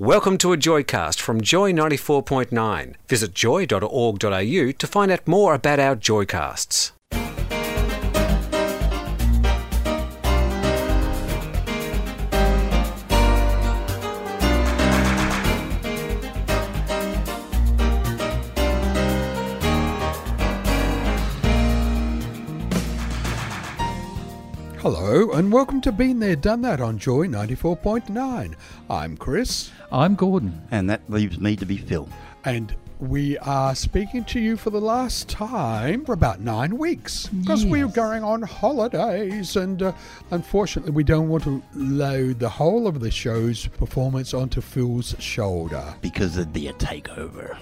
Welcome to a Joycast from Joy 94.9. Visit joy.org.au to find out more about our Joycasts. Hello, and welcome to Been There, Done That on Joy 94.9. I'm Chris, I'm Gordon. And that leaves me to be Phil. and we are speaking to you for the last time for about nine weeks because we're going on holidays, and uh, unfortunately, we don't want to load the whole of the show's performance onto Phil's shoulder. Because it'd be a takeover.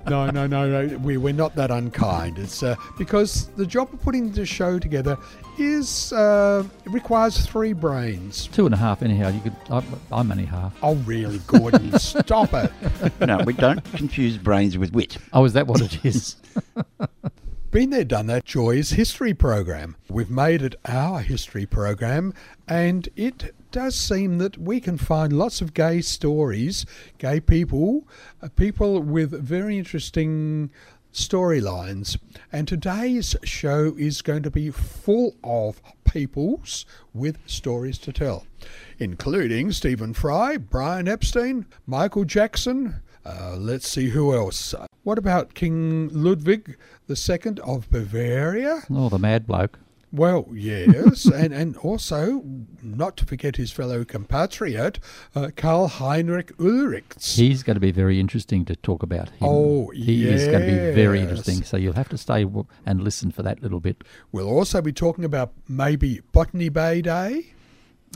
no, no, no, no. We, we're not that unkind. It's uh, because the job of putting the show together is uh, it requires three brains. Two and a half, anyhow. You could. I, I'm only half. Oh, really, Gordon? stop it. No, we don't confuse brains with wit. Oh, is that what it is? Been there, done that. Joy's history program. We've made it our history program, and it does seem that we can find lots of gay stories, gay people, uh, people with very interesting storylines. And today's show is going to be full of peoples with stories to tell, including Stephen Fry, Brian Epstein, Michael Jackson. Uh, let's see who else. What about King Ludwig II of Bavaria? oh, the mad bloke. Well, yes, and, and also, not to forget his fellow compatriot, uh, Karl Heinrich Ulrichs. He's going to be very interesting to talk about. Him. Oh, he is going to be very interesting. So you'll have to stay and listen for that little bit. We'll also be talking about maybe Botany Bay Day.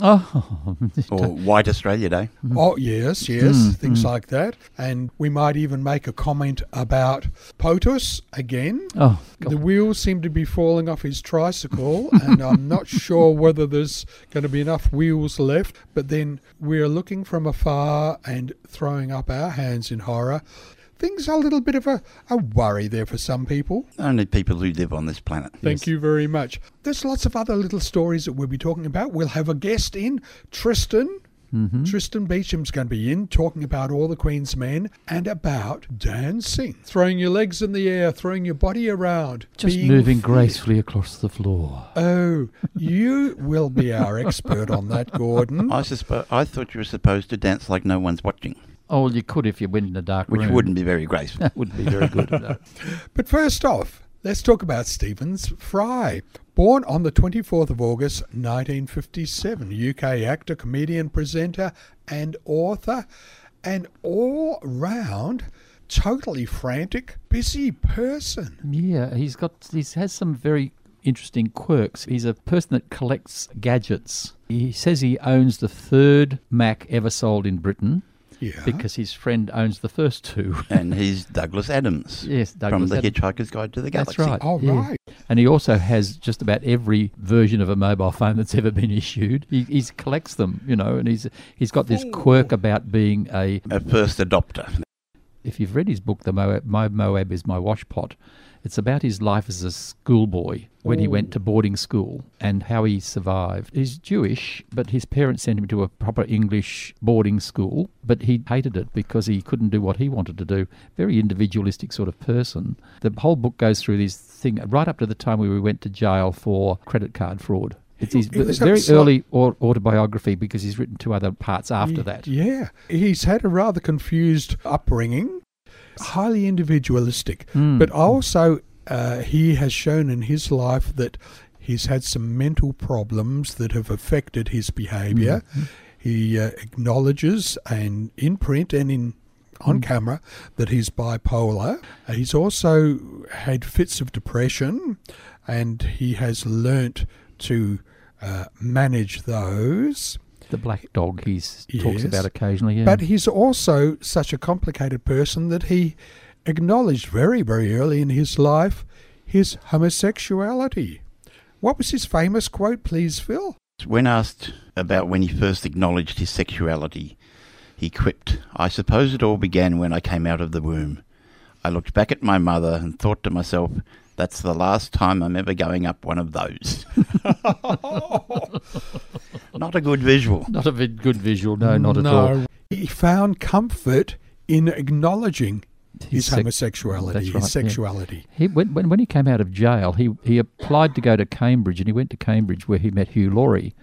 Oh, Or White Australia Day. Oh, yes, yes, mm, things mm. like that. And we might even make a comment about POTUS again. oh, The wheels seem to be falling off his tricycle, and I'm not sure whether there's going to be enough wheels left. But then we're looking from afar and throwing up our hands in horror. Things are a little bit of a, a worry there for some people. Only people who live on this planet. Thank Yes. you very much. There's lots of other little stories that we'll be talking about. We'll have a guest in, Tristan. Mm-hmm. Tristan Meecham's going to be in talking about all the Queen's men and about dancing, throwing your legs in the air, throwing your body around, just moving fit. gracefully across the floor. Oh, you will be our expert on that, Gordon. I suspo- I thought you were supposed to dance like no one's watching, Oh, well, you could if you went in a dark room. which room. wouldn't be very graceful. That wouldn't be very good. no. But first off, let's talk about Stevens Fry. Born on the 24th of August 1957, UK actor, comedian, presenter, and author, an all round, totally frantic, busy person. Yeah, he's got. He has some very interesting quirks. He's a person that collects gadgets. He says he owns the third Mac ever sold in Britain Yeah. because his friend owns the first two. and he's Douglas Adams. Yes, Douglas Adams. From The Adams. Hitchhiker's Guide to the Galaxy. That's right. Oh, yeah. right. And he also has just about every version of a mobile phone that's ever been issued. He he's collects them, you know, and he's he's got this quirk about being a. A first adopter. If you've read his book, The Moab, My Moab is My Washpot, it's about his life as a schoolboy when he went to boarding school and how he survived. He's Jewish, but his parents sent him to a proper English boarding school, but he hated it because he couldn't do what he wanted to do. Very individualistic sort of person. The whole book goes through this thing right up to the time where we went to jail for credit card fraud. It's his It very early au- autobiography because he's written two other parts after that. Yeah. He's had a rather confused upbringing, highly individualistic, Mm. but also uh, he has shown in his life that he's had some mental problems that have affected his behavior. He uh, acknowledges and in print and in on camera that he's bipolar. Uh, he's also had fits of depression and he has learnt to uh, manage those. The black dog he talks about occasionally. Yeah. But he's also such a complicated person that he acknowledged very, very early in his life his homosexuality. What was his famous quote, please, Phil? When asked about when he first acknowledged his sexuality, he quipped, I suppose it all began when I came out of the womb. I looked back at my mother and thought to myself, that's the last time I'm ever going up one of those. Not a good visual. not a vi- good visual. No, not at all. He found comfort in acknowledging his, sec- homosexuality, That's his right, yeah. sexuality. He when, when when he came out of jail, he he applied to go to Cambridge, and he went to Cambridge where he met Hugh Laurie,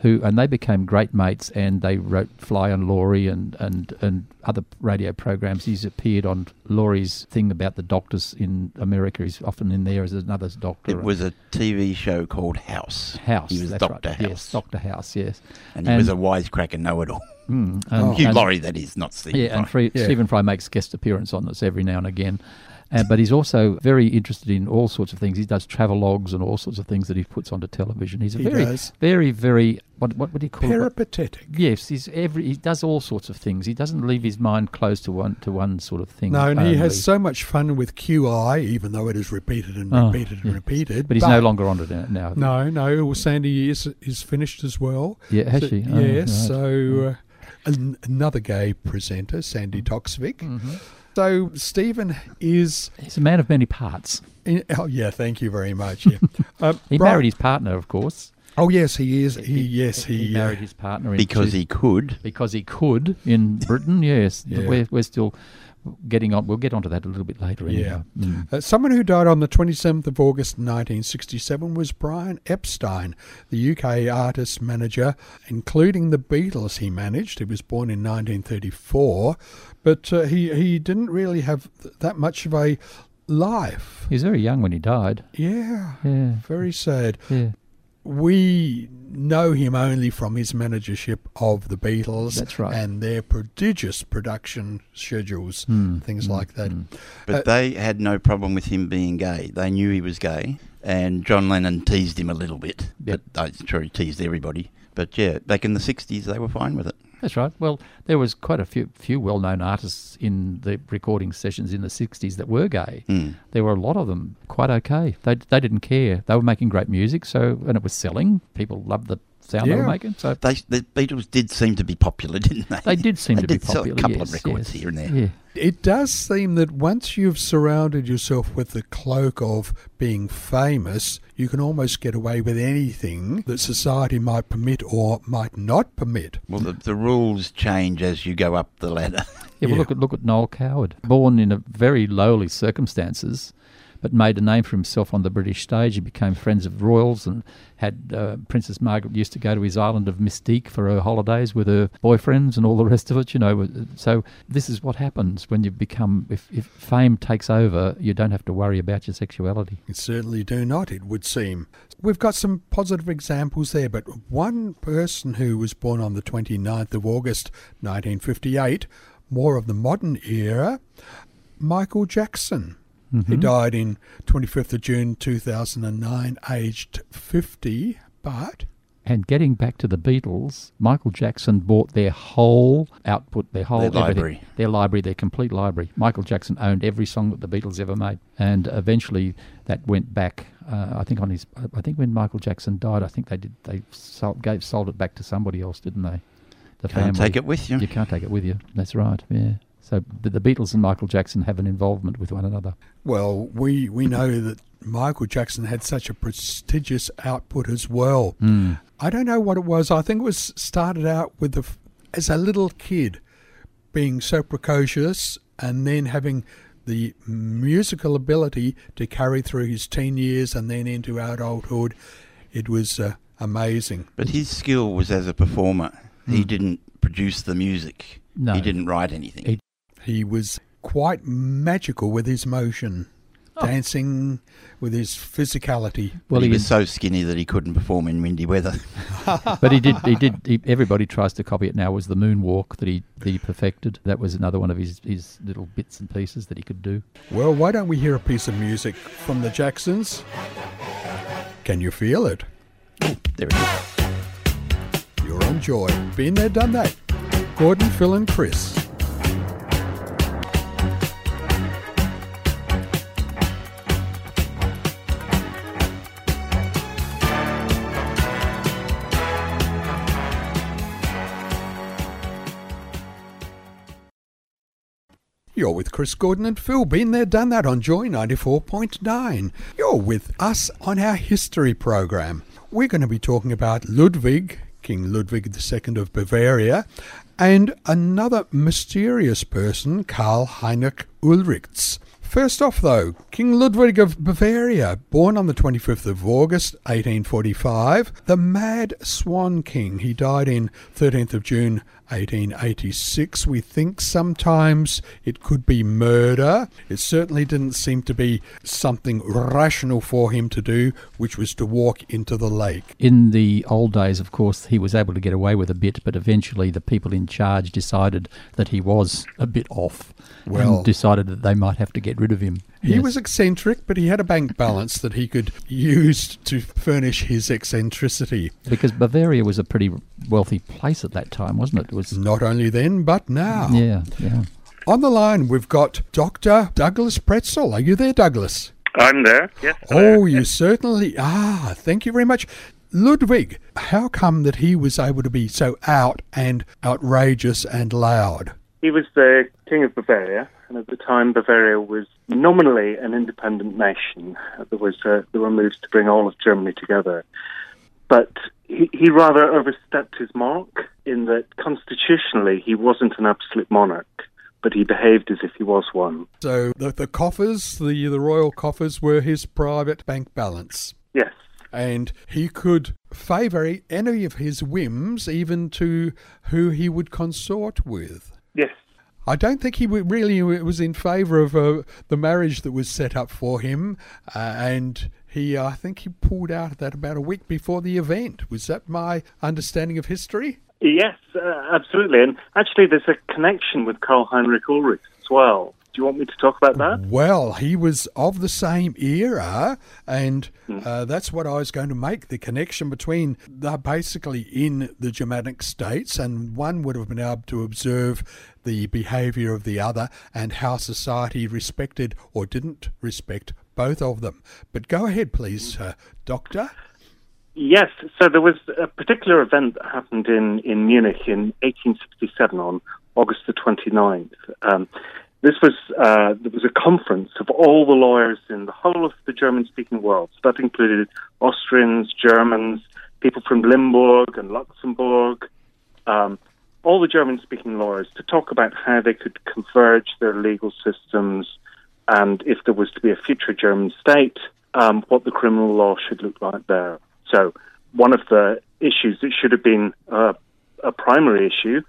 who and they became great mates, and they wrote Fry and Laurie and and and other radio programs. He's appeared on Laurie's thing about the doctors in America. He's often in there as another doctor. It was a TV show called House. House. He was Doctor right. House. Yes, Doctor House. Yes, And he was a wisecracker know-it-all. mm, Oh. Hugh and- Laurie, that is, not Steve. Yeah, and Fry, Yeah. Stephen Fry makes guest appearance on this every now and again. Uh, but he's also very interested in all sorts of things. He does travelogues and all sorts of things that he puts onto television. He's a He very, does. very, very what what would he call it? Peripatetic. Yes, he's every he does all sorts of things. He doesn't leave his mind closed to one to one sort of thing. No, and he has so much fun with QI, even though it is repeated and Oh, repeated and repeated. But he's no longer on it now. No, no. Well, Sandi is is finished as well. Yeah, has So- she? Oh, yes. right. So uh, an, another gay presenter, Sandi Toksvig. Mm-hmm. So Stephen is. He's a man of many parts. In, oh yeah, thank you very much. Yeah. uh, He Brian- married his partner, of course. Oh yes, he is. He yes he, he uh, married his partner in because two- he could. because he could in Britain. Yes, Yeah. we're we're still getting on. We'll get onto that a little bit later. Anyhow. Mm. Uh, someone who died on the 27th of August 1967 was Brian Epstein, the UK artist manager, including the Beatles he managed. He was born in 1934, but uh, he, he didn't really have th- that much of a life. He was very young when he died. Yeah, Yeah, very sad. yeah. We know him only from his managership of the Beatles That's right. and their prodigious production schedules, Hmm, things hmm, like that. hmm. But Uh, they had no problem with him being gay. They knew he was gay, and John Lennon teased him a little bit. Yep. But I'm sure he teased everybody. But yeah, back in the 60s, they were fine with it. That's right. Well, there was quite a few few well known artists in the recording sessions in the '60s that were gay. Mm. There were a lot of them quite okay. They they didn't care. They were making great music, so and it was selling. People loved the sound they were Yeah. making. So They, the Beatles did seem to be popular, didn't they? they did seem They to be did sell popular. a couple yes, of records yes. here and there. Yeah. It does seem that once you've surrounded yourself with the cloak of being famous, you can almost get away with anything that society might permit or might not permit. Well, the, the rules change as you go up the ladder. Yeah, well, Yeah. look at look at Noel Coward, born in a very lowly circumstances, but made a name for himself on the British stage. He became friends of royals and had uh, Princess Margaret used to go to his island of Mustique for her holidays with her boyfriends and all the rest of it. You know, so this is what happens when you become if, if fame takes over, you don't have to worry about your sexuality. You certainly do not, it would seem. We've got some positive examples there, but one person who was born on the 29th of August 1958, more of the modern era, Michael Jackson. He died in 25th of June 2009, aged 50, but And getting back to the Beatles, Michael Jackson bought their whole output, their whole Their library. their library, their complete library. Michael Jackson owned every song that the Beatles ever made, and eventually that went back. Uh, I think on his, I think when Michael Jackson died, I think they did they sold, gave sold it back to somebody else, didn't they? The Can't take it with you. You can't take it with you. That's right. Yeah. So the, the Beatles and Michael Jackson have an involvement with one another. Well, we, we know that Michael Jackson had such a prestigious output as well. Mm. I don't know what it was. I think it was started out with the, as a little kid being so precocious and then having the musical ability to carry through his teen years and then into adulthood. It was uh, amazing. But his skill was as a performer. He didn't produce the music. Hmm. No. He didn't write anything. He- He was quite magical with his motion, oh. dancing with his physicality. Well, he, he was so skinny that he couldn't perform in windy weather. but he did. He did. He, everybody tries to copy it now. Was the moonwalk that he that he perfected? That was another one of his his little bits and pieces that he could do. Well, why don't we hear a piece of music from the Jacksons? Can you feel it? there it is. You're on Joy. Been there, done that. Gordon, Phil, and Chris. You're with Chris Gordon and Phil. Been there, done that on Joy 94.9. You're with us on our history program. We're going to be talking about Ludwig, King Ludwig II of Bavaria, and another mysterious person, Karl Heinrich Ulrichs. First off, though, King Ludwig of Bavaria, born on the 25th of August 1845, the Mad Swan King. He died in 13th of June 1886. We think sometimes it could be murder. It certainly didn't seem to be something rational for him to do, which was to walk into the lake. In the old days, of course, he was able to get away with a bit, but eventually the people in charge decided that he was a bit off Well- and decided that they might have to get rid of him. He Yes. was eccentric, but he had a bank balance that he could use to furnish his eccentricity. because Bavaria was a pretty wealthy place at that time, wasn't it? It was Not only then, but now. yeah, yeah. On the line, we've got Dr. Douglas Pretsell. Are you there, Douglas? I'm there. Yes. Oh, you certainly are. Thank you very much. Ludwig, how come that he was able to be so out and outrageous and loud? He was the king of Bavaria, and at the time Bavaria was nominally an independent nation. There was uh, there were moves to bring all of Germany together, but he, he rather overstepped his mark in that constitutionally he wasn't an absolute monarch, but he behaved as if he was one. So the, the coffers, the, the royal coffers, were his private bank balance. Yes. And he could favour any of his whims, even to who he would consort with. Yes. I don't think he really was in favour of uh, the marriage that was set up for him, uh, and he, I think, he pulled out of that about a week before the event. Was that my understanding of history? Yes, uh, absolutely. And actually, there's a connection with Karl Heinrich Ulrich as well. Do you want me to talk about that? Well, he was of the same era, and uh, that's what I was going to make the connection between they're basically in the Germanic states, and one would have been able to observe the behaviour of the other and how society respected or didn't respect both of them. But go ahead, please, uh, Doctor. Yes, so there was a particular event that happened in, in Munich in 1867 on August the 29th. Um, this was uh, there was a conference of all the lawyers in the whole of the German-speaking world. So that included Austrians, Germans, people from Limburg and Luxembourg, um, all the German-speaking lawyers to talk about how they could converge their legal systems, and if there was to be a future German state, um, what the criminal law should look like there. So one of the issues that should have been uh, a primary issue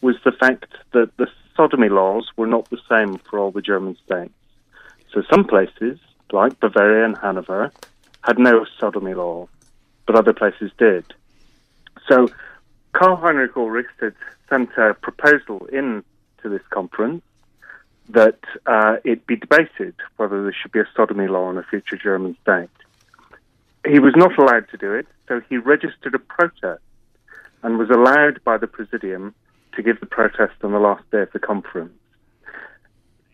was the fact that the sodomy laws were not the same for all the German states. So some places, like Bavaria and Hanover, had no sodomy law, but other places did. So Karl Heinrich Ulrich sent a proposal in to this conference that uh, it be debated whether there should be a sodomy law in a future German state. He was not allowed to do it, so he registered a protest and was allowed by the Presidium to give the protest on the last day of the conference.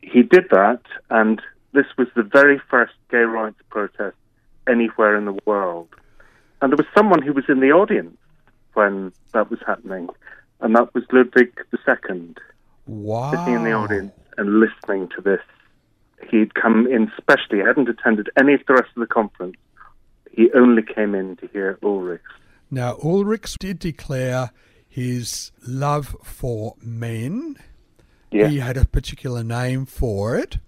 He did that, and this was the very first gay rights protest anywhere in the world. And there was someone who was in the audience when that was happening, and that was Ludwig II Wow. sitting in the audience and listening to this. He'd come in specially, he hadn't attended any of the rest of the conference. He only came in to hear Ulrich. Now, Ulrich did declare his love for men. Yeah. He had a particular name for it.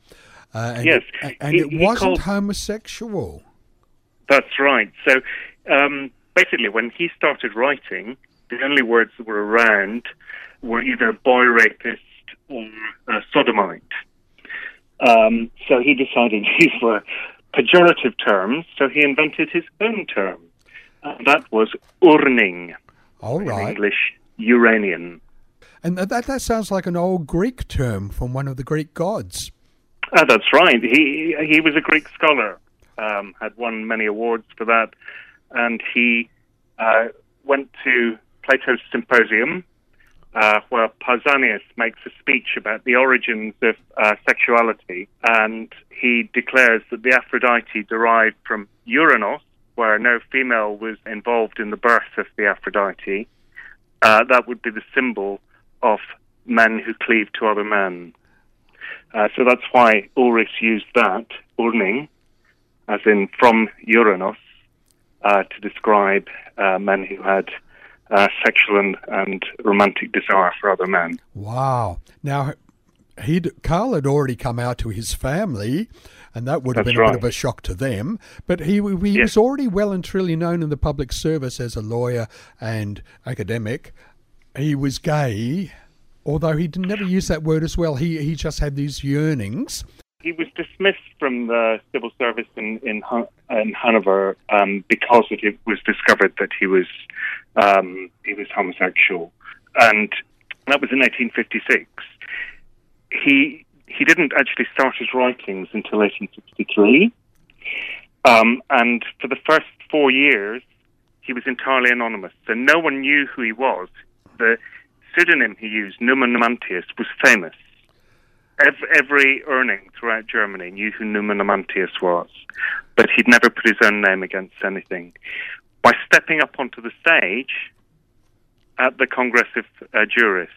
Uh, and Yes, it, and he- it wasn't called- homosexual. That's right. So um, basically, when he started writing, the only words that were around were either boy rapist or uh, sodomite. Um, so he decided these were pejorative terms, so he invented his own term. And that was urning, All right. in. English, Uranian. And that, that sounds like an old Greek term from one of the Greek gods. Ah, that's right. He he was a Greek scholar, um, had won many awards for that, and he uh, went to Plato's Symposium, uh, where Pausanias makes a speech about the origins of uh, sexuality, and he declares that the Aphrodite derived from Uranos, where no female was involved in the birth of the Aphrodite. Uh, that would be the symbol of men who cleave to other men. Uh, so that's why Ulrich used that, urning, as in from Uranos, uh, to describe uh, men who had uh, sexual and, and romantic desire for other men. Wow. Now, he'd, Karl had already come out to his family, and that would have That's been a right. bit of a shock to them. But he, he Yes. was already well and truly known in the public service as a lawyer and academic. He was gay, although he didn't never use that word as well. He, he just had these yearnings. He was dismissed from the civil service in in, in Hanover um, because it was discovered that he was um, he was homosexual, and that was in 1856. He he didn't actually start his writings until 1863, um, and for the first four years he was entirely anonymous, so no one knew who he was. The pseudonym he used, Numa Numantius, was famous. Every, every urning throughout Germany knew who Numa Numantius was, but he'd never put his own name against anything. By stepping up onto the stage at the Congress of uh, Jurists,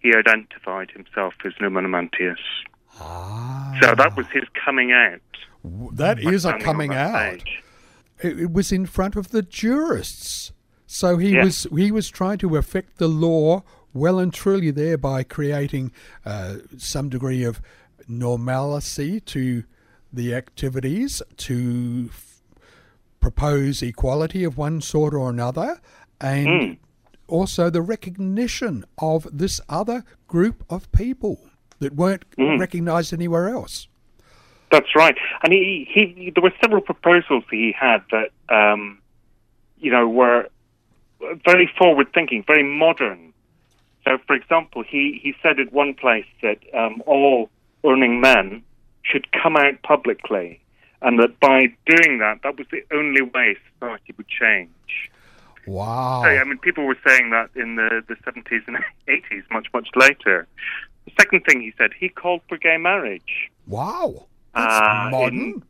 he identified himself as Numa Numantius. Ah. So that was his coming out. That is a coming out. It, it was in front of the jurists. So he Yeah. was he was trying to affect the law well and truly there by creating uh, some degree of normalcy to the activities to f- propose equality of one sort or another and also the recognition of this other group of people that weren't recognized anywhere else. That's right. And he, he, there were several proposals he had that, um, you know, were very forward thinking, very modern. So, for example, he, he said at one place that um, all urning men should come out publicly, and that by doing that, that was the only way society would change. Wow. So, I mean, people were saying that in the, the 70s and 80s, much, much later. The second thing he said, he called for gay marriage. Wow. That's Uh, modern. in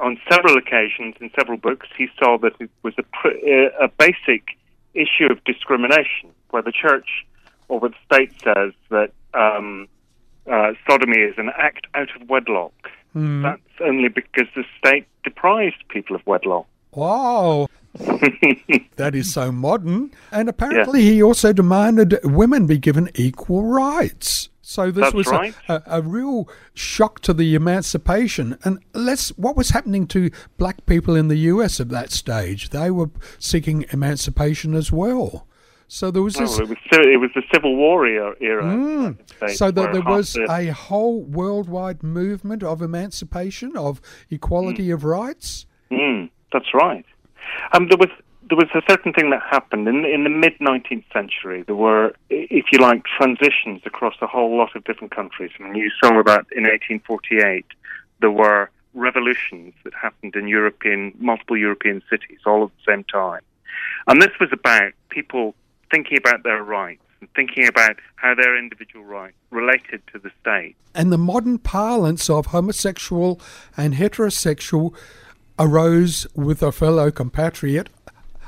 on several occasions in several books, he saw that it was a, pr- uh, a basic issue of discrimination, where the church or where the state says that um, uh, sodomy is an act out of wedlock. Hmm. That's only because the state deprives people of wedlock. Wow. That is so modern. And apparently, he also demanded women be given equal rights. So this That's was a- right. a, a, real shock to the emancipation. And let's what was happening to black people in the U.S. at that stage? They were seeking emancipation as well. So there was this. It was it was the Civil War era. era in the United States, Hmm. so that there was the- a whole worldwide movement of emancipation, of equality of rights. Mm, that's right. Um, there was there was a certain thing that happened in in the mid nineteenth century. There were, if you like, transitions across a whole lot of different countries. I mean, you saw that in 1848. There were revolutions that happened in European multiple European cities all at the same time, and this was about people thinking about their rights and thinking about how their individual rights related to the state. and the modern parlance of homosexual and heterosexual arose with a fellow compatriot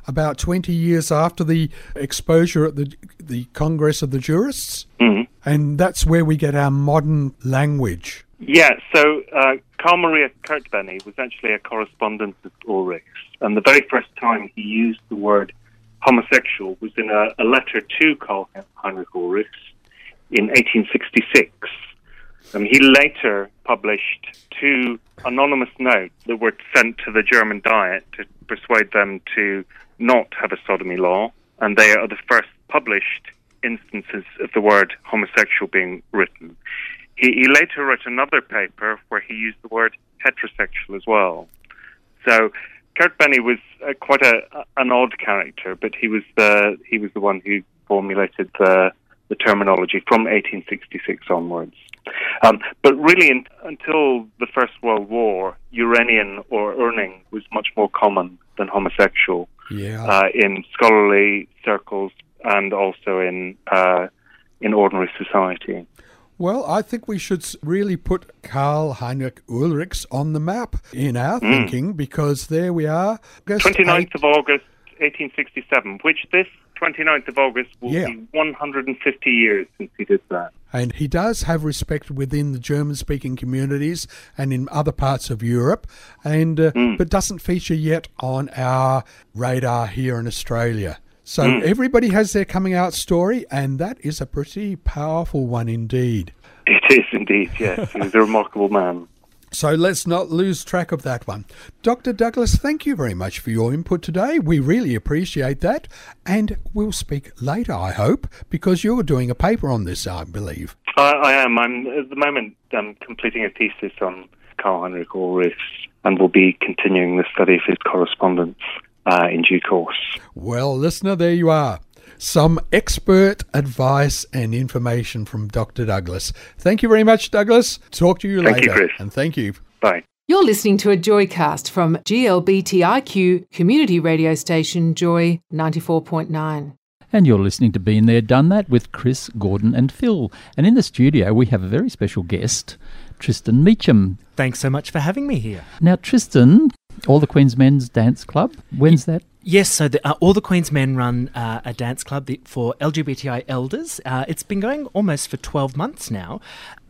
about 20 years after the exposure at the the Congress of the Jurists, Mhm. and that's where we get our modern language. Yeah, so uh, Karl Maria Kertbeny was actually a correspondent of Ulrich's, and the very first time he used the word homosexual was in a, a letter to Karl Heinrich Ulrichs in 1866. Um, he later published two anonymous notes that were sent to the German Diet to persuade them to not have a sodomy law, and they are the first published instances of the word homosexual being written. He, he later wrote another paper where he used the word heterosexual as well. So Kertbeny was uh, quite a, an odd character, but he was the he was the one who formulated the the terminology from 1866 onwards. Um, but really, in, until the First World War, Uranian or Urning was much more common than homosexual Yeah. uh, in scholarly circles, and also in uh, in ordinary society. Well, I think we should really put Karl Heinrich Ulrichs on the map in our thinking because there we are. August 29th 8 of August, 1867, which this 29th of August will Yeah. be 150 years since he did that. And he does have respect within the German speaking communities and in other parts of Europe, and uh, but doesn't feature yet on our radar here in Australia. So hmm. everybody has their coming out story, and that is a pretty powerful one indeed. It is indeed, yes. he was a remarkable man. So let's not lose track of that one. Dr. Douglas, thank you very much for your input today. We really appreciate that. And we'll speak later, I hope, because you're doing a paper on this, I believe. I, I am. I'm at the moment I'm completing a thesis on Karl Heinrich Ulrichs, and will be continuing the study of his correspondence uh, in due course. Well, listener, there you are. Some expert advice and information from Dr. Douglas. Thank you very much, Douglas. Talk to you Thank later. you, Chris. And thank you. Bye. You're listening to a Joycast from GLBTIQ community radio station Joy 94.9. And you're listening to Been There, Done That with Chris, Gordon, and Phil. And in the studio, we have a very special guest, Tristan Meecham. Thanks so much for having me here. Now, Tristan, All the Queen's Men's Dance Club, when's that? Yes, so the, uh, all the Queen's Men run uh, a dance club for LGBTI elders. Uh, it's been going almost for 12 months now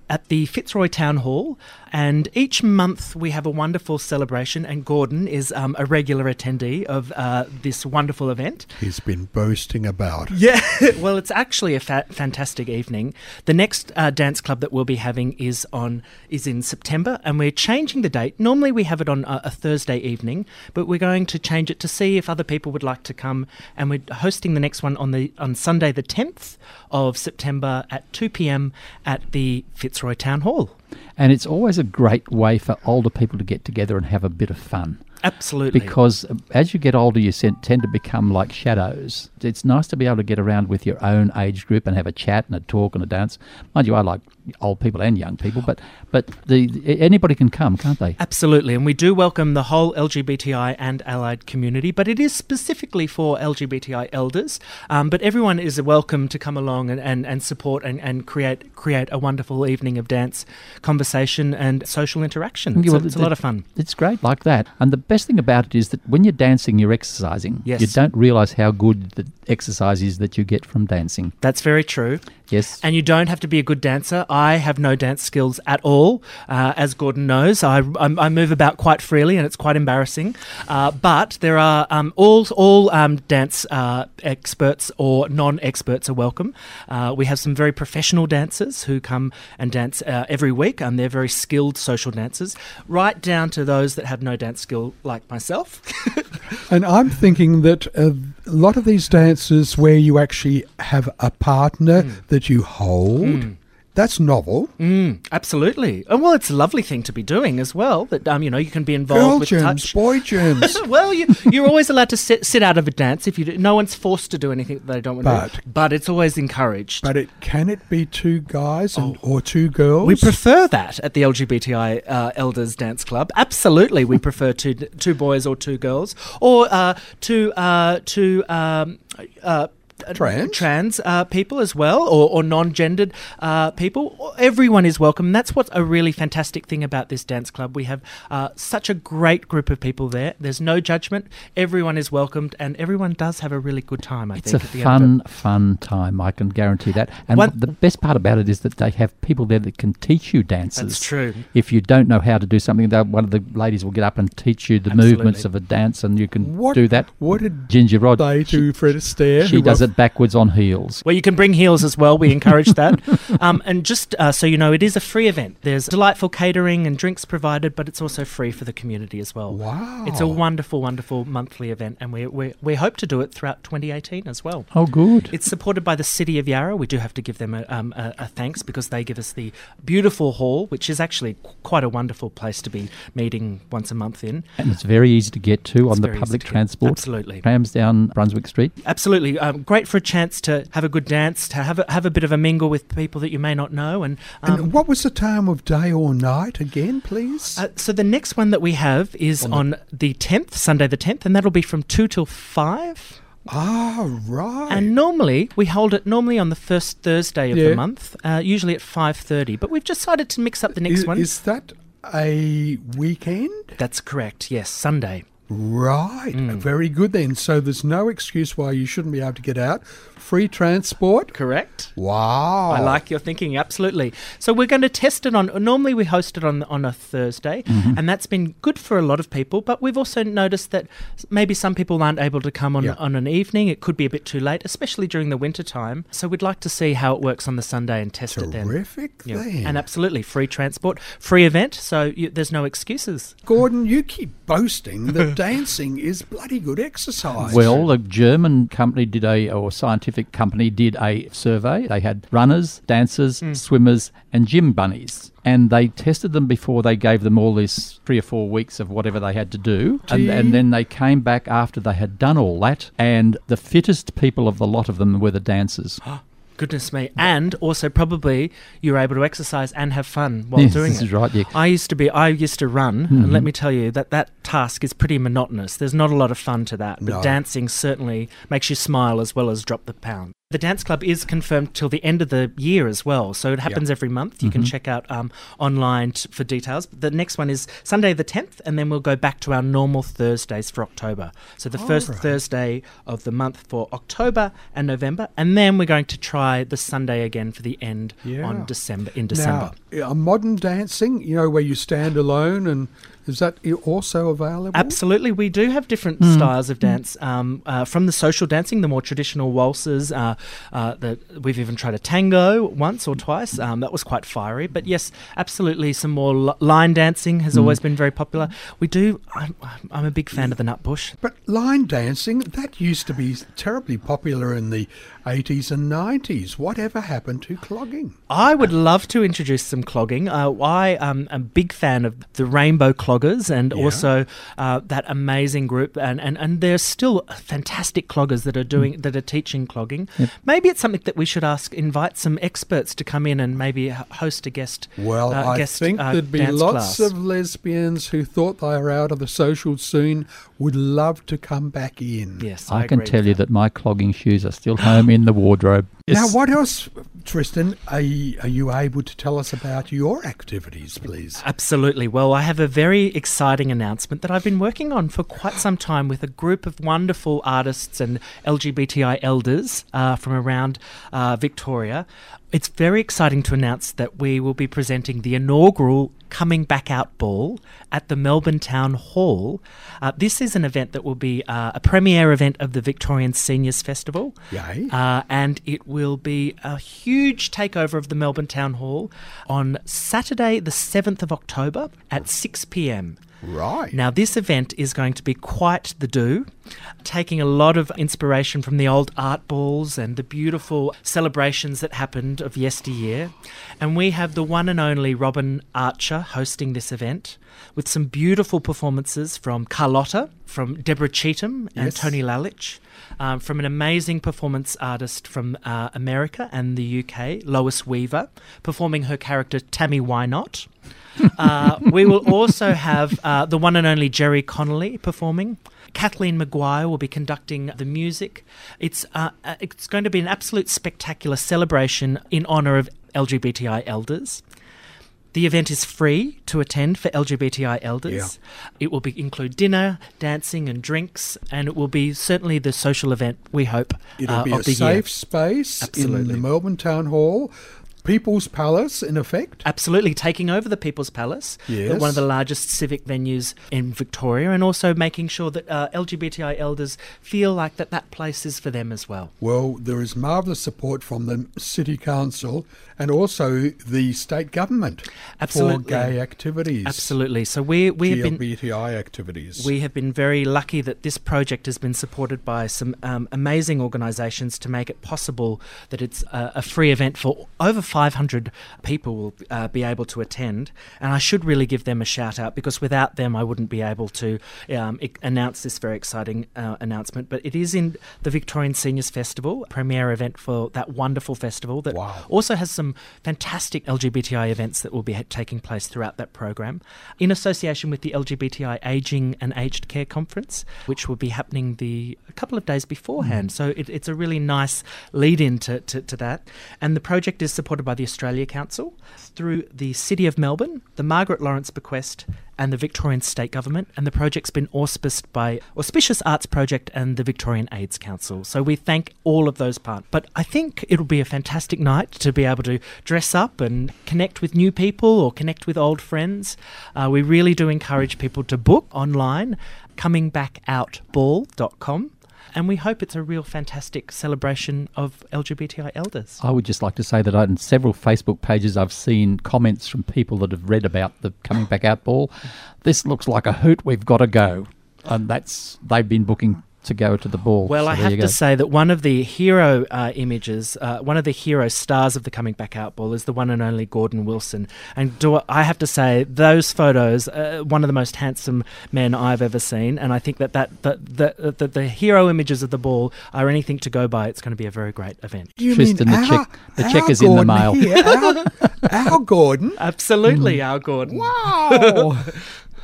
at the Fitzroy Town Hall, and each month we have a wonderful celebration. And Gordon is um, a regular attendee of uh, this wonderful event. He's been boasting about. Yeah, well, it's actually a fa- fantastic evening. The next uh, dance club that we'll be having is on is in September, and we're changing the date. Normally, we have it on a, a Thursday evening, but we're going to change it to see if other people would like to come. And we're hosting the next one on the on Sunday, the tenth of September at two p.m. at the Fitzroy Town Hall. And it's always a great way for older people to get together and have a bit of fun. Absolutely, Because as you get older, you tend to become like shadows. It's nice to be able to get around with your own age group and have a chat and a talk and a dance. Mind you, I like old people and young people, but but the, anybody can come, can't they? Absolutely, and we do welcome the whole LGBTI and allied community, but it is specifically for LGBTI elders. Um, but everyone is welcome to come along and, and, and support and, and create create a wonderful evening of dance, conversation, and social interaction. Yeah, So well, it's a lot of fun. It's great like that. And the best thing about it is that when you're dancing, you're exercising. Yes. You don't realise how good the exercise is that you get from dancing. That's very true. Yes. And you don't have to be a good dancer. I have no dance skills at all. Uh, as Gordon knows, I, I, I move about quite freely and it's quite embarrassing. Uh, but there are um, all, all um, dance uh, experts or non experts are welcome. Uh, we have some very professional dancers who come and dance uh, every week, and they're very skilled social dancers, right down to those that have no dance skill, like myself. And I'm thinking that uh, a lot of these dances where you actually have a partner hmm. that you hold, hmm. That's novel. Mm, absolutely. And well, it's a lovely thing to be doing as well. That um, you know, you can be involved Girl with germs, touch. boy germs. well, you, you're always allowed to sit, sit out of a dance if you do. No one's forced to do anything that they don't want to do. But- But it's always encouraged. but it can it be two guys and, or two girls? we prefer that at the LGBTI uh, Elders Dance Club. Absolutely, we prefer two two boys or two girls or uh, two uh, two um, uh, Trans? trans uh, people as well, or, or non-gendered uh, people. Everyone is welcome. That's what's a really fantastic thing about this dance club. We have uh, such a great group of people there. There's no judgment. Everyone is welcomed, and everyone does have a really good time. I It's a think at the end of fun, fun time. I can guarantee that. And One- the best part about it is that they have people there that can teach you dances. That's true. If you don't know how to do something, one of the ladies will get up and teach you the Absolutely. movements of a dance, and you can What, do that. What did Ginger Rod, they do Fred Astaire? she who does were- it backwards on heels. Well, you can bring heels as well. We encourage that. um, and just uh, so you know, it is a free event. There's delightful catering and drinks provided, but it's also free for the community as well. Wow. It's a wonderful, wonderful monthly event, and we, we, we hope to do it throughout 2018 as well. Oh, good. It's supported by the City of Yarra. We do have to give them a, um, a, a thanks because they give us the beautiful hall, which is actually quite a wonderful place to be meeting once a month in. and it's very easy to get to It's on the public transport. Absolutely. Trams down Brunswick Street. Absolutely, um, great for a chance to have a good dance, to have a, have a bit of a mingle with people that you may not know, and, um, and what was the time of day or night again, please? uh, so the next one that we have is on the tenth, Sunday the tenth, and that'll be from two till five. Ah, right. And normally we hold it normally on the first Thursday of Yeah. the month, uh, usually at five thirty. But we've decided to mix up the next is, one. is that a weekend? That's correct. Yes, Sunday. Right. Mm. Very good then. So there's no excuse why you shouldn't be able to get out. Free transport. Correct. Wow. I like your thinking, absolutely. So we're going to test it on. Normally we host it on on a Thursday, Mm-hmm. and that's been good for a lot of people. But we've also noticed that maybe some people aren't able to come on Yeah. on an evening. It could be a bit too late, especially during the winter time. So we'd like to see how it works on the Sunday and test it then. Terrific Yeah. then. And absolutely free transport, free event. So you, there's no excuses. Gordon, you keep boasting that dancing is bloody good exercise. Well, a German company did a, or scientific company did a survey. They had runners, dancers, hmm. swimmers, and gym bunnies. And they tested them before they gave them all this three or four weeks of whatever they had to do. And, and then they came back after they had done all that. And the fittest people of the lot of them were the dancers. Goodness me. And also probably you're able to exercise and have fun while Yes, doing this it. is right, yeah. I used to be I used to run and let mm-hmm. me tell you that that task is pretty monotonous. There's not a lot of fun to that. But No. dancing certainly makes you smile as well as drop the pound. The dance club is confirmed till the end of the year as well, so it happens every month. You can check out um, online t- for details. The next one is Sunday the 10th, and then we'll go back to our normal Thursdays for October. So the first Alright. Thursday of the month for October and November, and then we're going to try the Sunday again for the end Yeah. on December in December. Now, uh, modern dancing, you know, where you stand alone, and is that also available? Absolutely, we do have different Hmm. styles of dance. Um, uh, from the social dancing, the more traditional waltzes. Uh, uh, the, we've even tried a tango once or twice. Um, that was quite fiery. But yes, absolutely, some more li- line dancing has always been very popular. We do. I'm, I'm a big fan of the nutbush. But line dancing, that used to be terribly popular in the 80s and 90s. Whatever happened to clogging? I would love to introduce some clogging. Uh, I am a big fan of the Rainbow Cloggers and Yeah. also uh, that amazing group. And, and, and there's still fantastic cloggers that are doing that are teaching clogging. Maybe it's something that we should ask, invite some experts to come in and maybe host a guest. Well, uh, I guest, think uh, there'd be lots class. of lesbians who thought they were out of the social scene would love to come back in. Yes, I, can tell you that my clogging shoes are still home in the wardrobe. Now, Yes. what else, Tristan, are you, are you able to tell us about your activities, please? Absolutely. Well, I have a very exciting announcement that I've been working on for quite some time with a group of wonderful artists and LGBTI elders uh, from around uh, Victoria. It's very exciting to announce that we will be presenting the inaugural Coming Back Out Ball at the Melbourne Town Hall. Uh, this is an event that will be uh, a premiere event of the Victorian Seniors Festival. Yay. Uh, and it will be a huge takeover of the Melbourne Town Hall on Saturday, the 7th of October at 6 pm. Right. Now, this event is going to be quite the do, taking a lot of inspiration from the old art balls and the beautiful celebrations that happened of yesteryear. And we have the one and only Robin Archer hosting this event with some beautiful performances from Carlotta, from Deborah Cheetham, and Yes. Tony Lalich. Um, from an amazing performance artist from uh, America and the UK, Lois Weaver, performing her character Tammy WhyNot. Uh, we will also have uh, the one and only Gerry Connolly performing. Kathleen McGuire will be conducting the music. It's uh, uh, it's going to be an absolute spectacular celebration in honour of LGBTI elders. The event is free to attend for LGBTI elders. It will be, include dinner, dancing, and drinks, and it will be certainly the social event we hope It'll uh, be of a the safe year. space in the Melbourne Town Hall, People's Palace, in effect. Absolutely, taking over the People's Palace, Yes. one of the largest civic venues in Victoria, and also making sure that uh, LGBTI elders feel like that that place is for them as well. Well, there is marvellous support from the City Council and also the state government Absolutely. for gay activities. Absolutely. So we we have been GLBTI activities. We have been very lucky that this project has been supported by some um, amazing organisations to make it possible that it's a, a free event for over 500 people will uh, be able to attend. And I should really give them a shout out because without them, I wouldn't be able to um, I- announce this very exciting uh, announcement. But it is in the Victorian Seniors Festival, premier event for that wonderful festival that also has some fantastic LGBTI events that will be ha- taking place throughout that program in association with the LGBTI Aging and Aged Care Conference, which will be happening the a couple of days beforehand. So it, it's a really nice lead in to, to, to that. And the project is supported by the Australia Council through the City of Melbourne, the Margaret Lawrence Bequest, and the Victorian State Government. And the project's been auspiced by Auspicious Arts Project and the Victorian AIDS Council. So we thank all of those parts. But I think it'll be a fantastic night to be able to dress up and connect with new people or connect with old friends. Uh, we really do encourage people to book online, comingbackoutball.com. And we hope it's a real fantastic celebration of LGBTI elders. I would just like to say that on several Facebook pages I've seen comments from people that have read about the coming back out ball. This looks like a hoot. We've got to go, and that's they've been booking to go to the ball. Well, So I have to say that one of the hero uh, images, uh, one of the hero stars of the Coming Back Out Ball is the one and only Gordon Wilson. And do I have to say, those photos, uh, one of the most handsome men I've ever seen. And I think that, that, that, the, the, the hero images of the ball are anything to go by. It's going to be a very great event. You Tristan, mean the check- the our check is in the Gordon mail. here, our, our Gordon. Absolutely, our Gordon. Wow.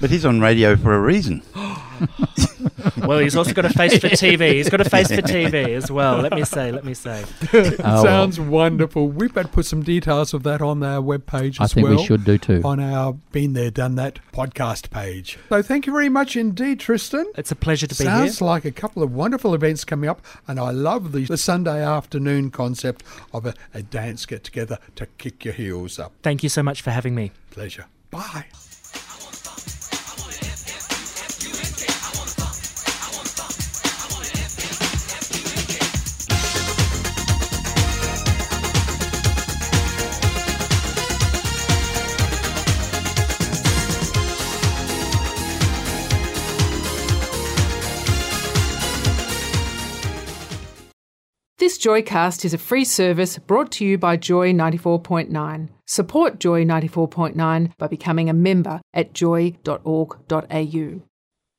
But he's on radio for a reason. Well, he's also got a face for TV. He's got a face for TV as well. Let me say, let me say. It Oh, well. sounds wonderful. We better put some details of that on our webpage I as think well. we should do too. On our Been There, Done That podcast page. So thank you very much indeed, Tristan. It's a pleasure to be here. Sounds like a couple of wonderful events coming up, and I love the, the Sunday afternoon concept of a, a dance get together to kick your heels up. Thank you so much for having me. Pleasure. Bye. This Joycast is a free service brought to you by Joy 94.9. Support Joy 94.9 by becoming a member at joy.org.au.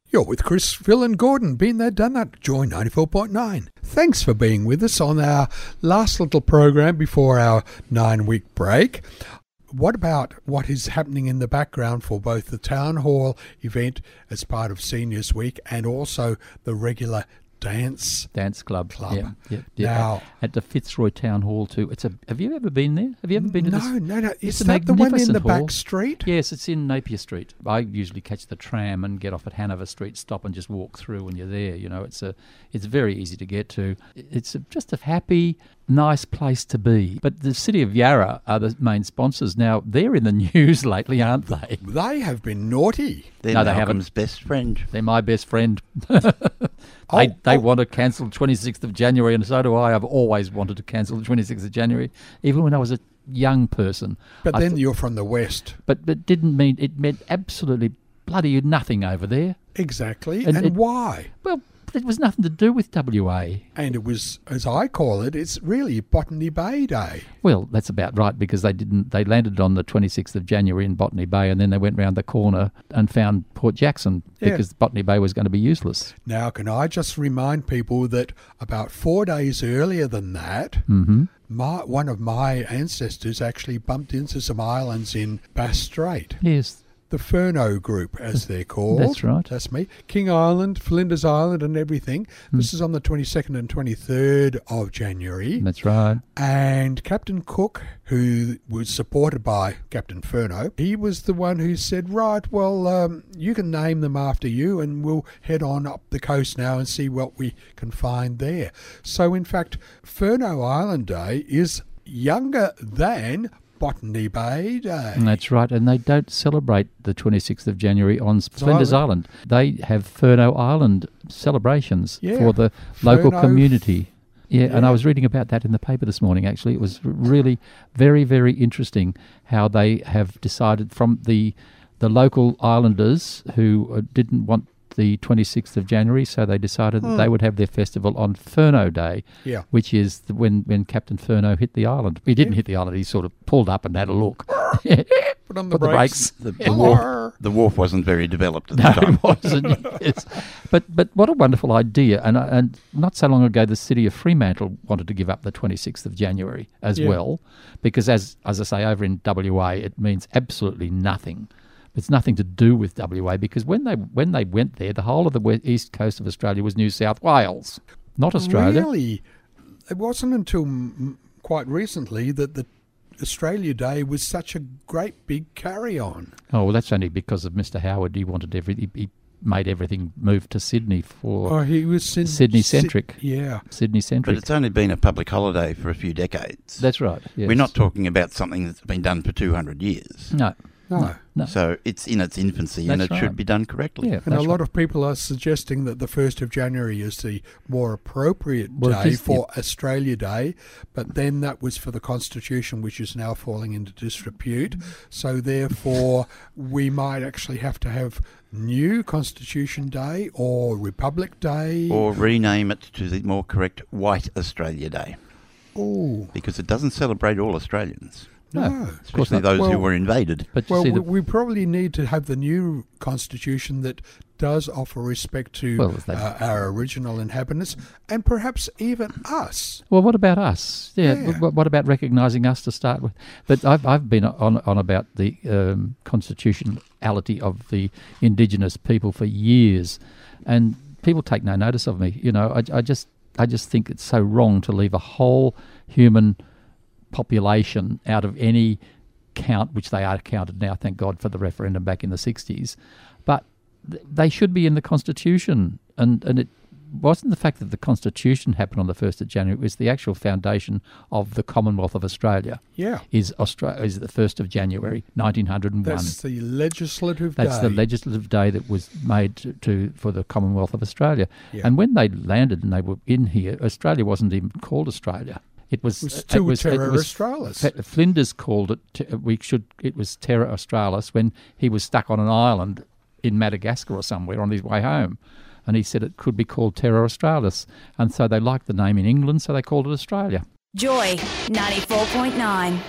You're with Chris, Phil, and Gordon. Been there, done that. Joy 94.9. Thanks for being with us on our last little program before our nine week break. What about what is happening in the background for both the Town Hall event as part of Seniors Week and also the regular dance? Dance club. Club. Yeah, yeah, yeah. Now- At, at the Fitzroy Town Hall too. It's a. Have you ever been there? Have you ever been to this? No, no, no. It's Is that the one in the hall. back street? Yes, it's in Napier Street. I usually catch the tram and get off at Hanover Street, stop and just walk through, and you're there. You know, it's a, it's very easy to get to. It's a, just a happy, nice place to be. But the city of Yarra are the main sponsors now. They're in the news lately, aren't they? They have been naughty. They're No, they Malcolm's best friend. They're my best friend. they Oh, they oh. want to cancel 26th of January, and so do I. I've always wanted to cancel the 26th of January, even when I was a young person. But I then th- you're from the West. but but didn't mean it meant absolutely bloody nothing over there. Exactly. And And, it- why? Well, it was nothing to do with WA. And it was, as I call it, it's really Botany Bay Day. Well, that's about right because they didn't. They landed on the 26th of January in Botany Bay, and then they went round the corner and found Port Jackson Yeah. because Botany Bay was going to be useless. Now, can I just remind people that about four days earlier than that, hmm my, one of my ancestors actually bumped into some islands in Bass Strait. Yes, The Furneaux Group, as they're called. That's right. That's me. King Island, Flinders Island, and everything. Hmm. This is on the 22nd and 23rd of January. that's right. And Captain Cook, who was supported by Captain Furneaux, he was the one who said, Right, well, um, you can name them after you, and we'll head on up the coast now and see what we can find there. So, in fact, Furneaux Island Day is younger than Botany Bay Day. That's right, and they don't celebrate the 26th of January on Flinders Island. Island. They have Furneaux Island celebrations Yeah, for the local community. Yeah, and I was reading about that in the paper this morning. Actually, it was really very, very interesting how they have decided from the the local islanders who uh, didn't want the 26th of January, so they decided that they hmm. would have their festival on Furneaux Day, Yeah. which is the, when, when Captain Furneaux hit the island. He didn't hit the island, he sort of pulled up and had a look. Put on the Put the brakes. brakes. The, the, wharf, the wharf wasn't very developed at the No, time. it wasn't. yes. But but what a wonderful idea! And and not so long ago, the city of Fremantle wanted to give up the 26th of January as Yeah. well, because as as I say, over in WA, it means absolutely nothing. It's nothing to do with WA because when they when they went there, the whole of the west, east coast of Australia was New South Wales, not Australia. Really? It wasn't until mm, quite recently that the Australia Day was such a great big carry on. Oh well, that's only because of Mr. Howard. He wanted every he, he made everything move to Sydney for Oh, he was Syd- Sydney-centric. Syd- yeah. Sydney centric. But it's only been a public holiday for a few decades. That's right. Yes. We're not talking about something that's been done for 200 years. No. No. No. So it's in its infancy and it That's should be done correctly. Yeah. And a lot right. of people are suggesting that the 1st of January is the more appropriate Well, day is the- for Australia Day, but then that was for the Constitution, which is now falling into disrepute. So, therefore, we might actually have to have new Constitution Day or Republic Day. Or rename it to the more correct White Australia Day oh, because it doesn't celebrate all Australians, no. No. Of course especially not. those who were invaded. But Well, see, we, the, we probably need to have the new constitution that does offer respect to Well, they- uh, our original inhabitants and perhaps even us. well, what about us? Yeah. Yeah. What, what about recognising us to start with? But I've I've been on on about the um, constitutionality of the indigenous people for years, and people take no notice of me. You know, I, I just I just think it's so wrong to leave a whole human population out of any count, which they are counted now. Thank God for the referendum back in the '60s, but th- they should be in the constitution, and and it wasn't the fact that the constitution happened on the first of January; it was the actual foundation of the Commonwealth of Australia. Yeah. Is Australia is the first of January, nineteen hundred and one. That's the legislative That's day. the legislative day that was made to, to for the Commonwealth of Australia. Yeah. And when they landed and they were in here, Australia wasn't even called Australia. It was It was uh, it still was- it Terra was- Australis. F- Flinders called it. Uh, we should. It was Terra Australis when he was stuck on an island in Madagascar or somewhere on his way home, and he said it could be called Terra Australis, and so they liked the name in England, so they called it Australia. Joy 94.9.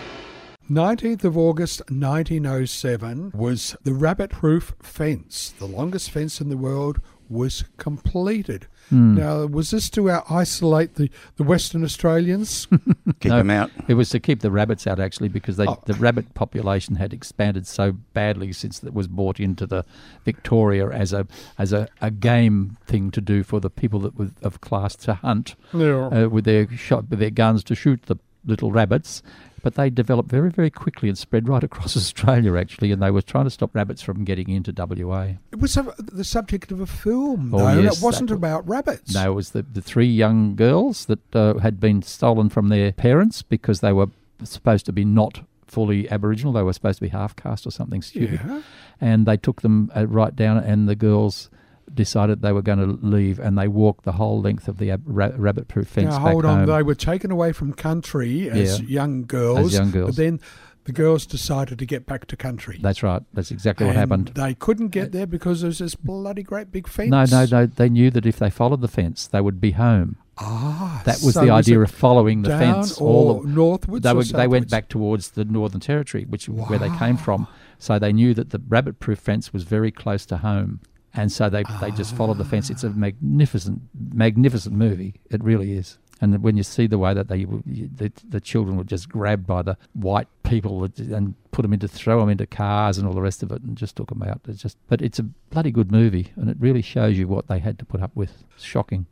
19th of August 1907 was the rabbit proof fence. The longest fence in the world was completed. Hmm. Now, was this to uh, isolate the, the Western Australians? Keep No. them out. It was to keep the rabbits out actually because they, Oh. the rabbit population had expanded so badly since it was brought into the Victoria as a as a, a game thing to do for the people that were of class to hunt no. uh, with their shot with their guns to shoot the little rabbits. But they developed very very quickly and spread right across Australia actually, and they were trying to stop rabbits from getting into WA. It was the subject of a film, Oh, though. yes, it wasn't that about rabbits. No, it was the, the three young girls that uh, had been stolen from their parents because they were supposed to be not fully Aboriginal. They were supposed to be half caste or something stupid. Yeah. And they took them uh, right down, and the girls decided they were going to leave, and they walked the whole length of the ab- ra- rabbit-proof fence Now, hold on. home. They were taken away from country as Yeah. young girls. As young girls. But then the girls decided to get back to country. That's right. That's exactly what happened. They couldn't get there because there was this bloody great big fence. No, no, no. They knew that if they followed the fence, they would be home. Ah, That was so the idea of following the down fence. or all the, northwards. they were, they went back towards the Northern Territory, which is where they came from. So they knew that the rabbit-proof fence was very close to home, and so they they just followed the fence. It's a magnificent, magnificent movie. It really is. And when you see the way that they the, the children were just grabbed by the white people and put them into throw them into cars and all the rest of it, and just took them out. It's just, but it's a bloody good movie, and it really shows you what they had to put up with. It's shocking.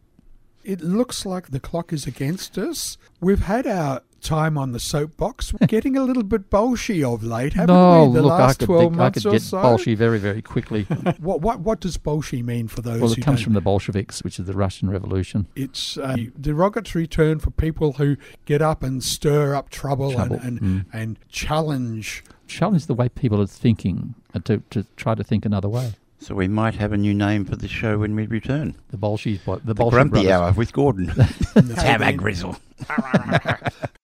It looks like the clock is against us. We've had our time on the soapbox. We're getting a little bit bolshy of late, haven't no, we? The look, I last could, twelve think- I months could or get so. bolshy very, very quickly. What what what does bolshy mean for those well, who it comes don't from the Bolsheviks, which is the Russian Revolution. It's a derogatory term for people who get up and stir up trouble, Trouble, and and, mm. and challenge. Challenge the way people are thinking and to, to try to think another way. So we might have a new name for the show when we return. The Bolsheviks, the, The Bolshevik Grumpy brothers. Hour with Gordon. Have Have a a grizzle.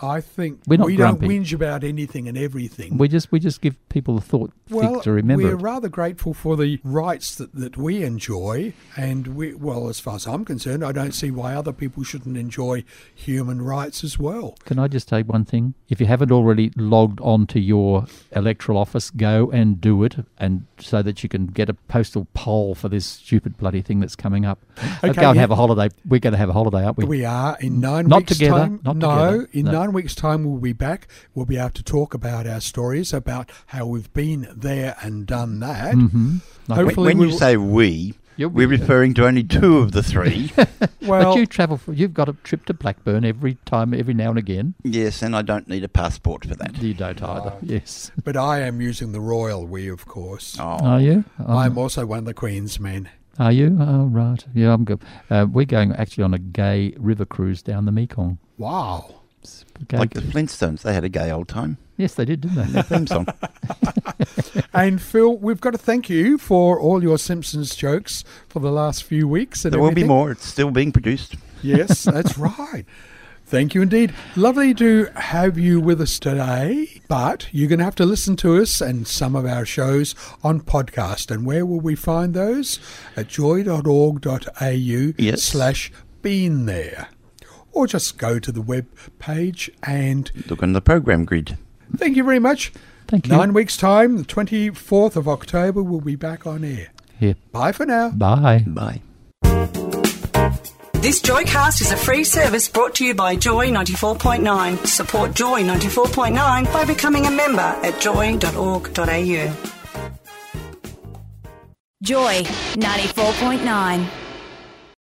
I think We're not we grumpy. don't whinge about anything and everything. We just we just give people a thought well, to remember. we're it. rather grateful for the rights that, that we enjoy, and we well, as far as I'm concerned, I don't see why other people shouldn't enjoy human rights as well. Can I just say one thing? If you haven't already logged on to your electoral office, go and do it, and so that you can get a postal poll for this stupid bloody thing that's coming up. Okay, go and yeah. have a holiday. We're going to have a holiday, aren't we? We are in nine Not weeks' together, time. not together. no, together, in no. nine weeks' time we'll be back. We'll be able to talk about our stories, about how we've been there and done that. Mhm. Like- When, Hopefully, when we you say we, You're we're we. referring to only two of the three. well, but you travel. For, you've got a trip to Blackburn every time, every now and again. yes, and I don't need a passport for that. You don't either. Yes. but I am using the royal we, of course. Oh, Are you? Um, I'm also one of the Queen's men. Are you? Oh, right. Yeah, I'm good. Uh, we're going actually on a gay river cruise down the Mekong. Wow. Like the Flintstones, they had a gay old time. Yes, they did, didn't they? Their theme song. And Phil, we've got to thank you for all your Simpsons jokes for the last few weeks. And There will be more. It's still being produced. Yes, that's right. Thank you indeed. Lovely to have you with us today. But you're going to have to listen to us and some of our shows on podcast. And where will we find those? At joy.org.au Yes. slash been there. Or just go to the web page and Look on the program grid. Thank you very much. Thank you. Nine weeks' time, the 24th of October, we'll be back on air. Here. Bye for now. Bye. Bye. This Joycast is a free service brought to you by Joy 94.9. Support Joy 94.9 by becoming a member at joy.org.au. Joy 94.9.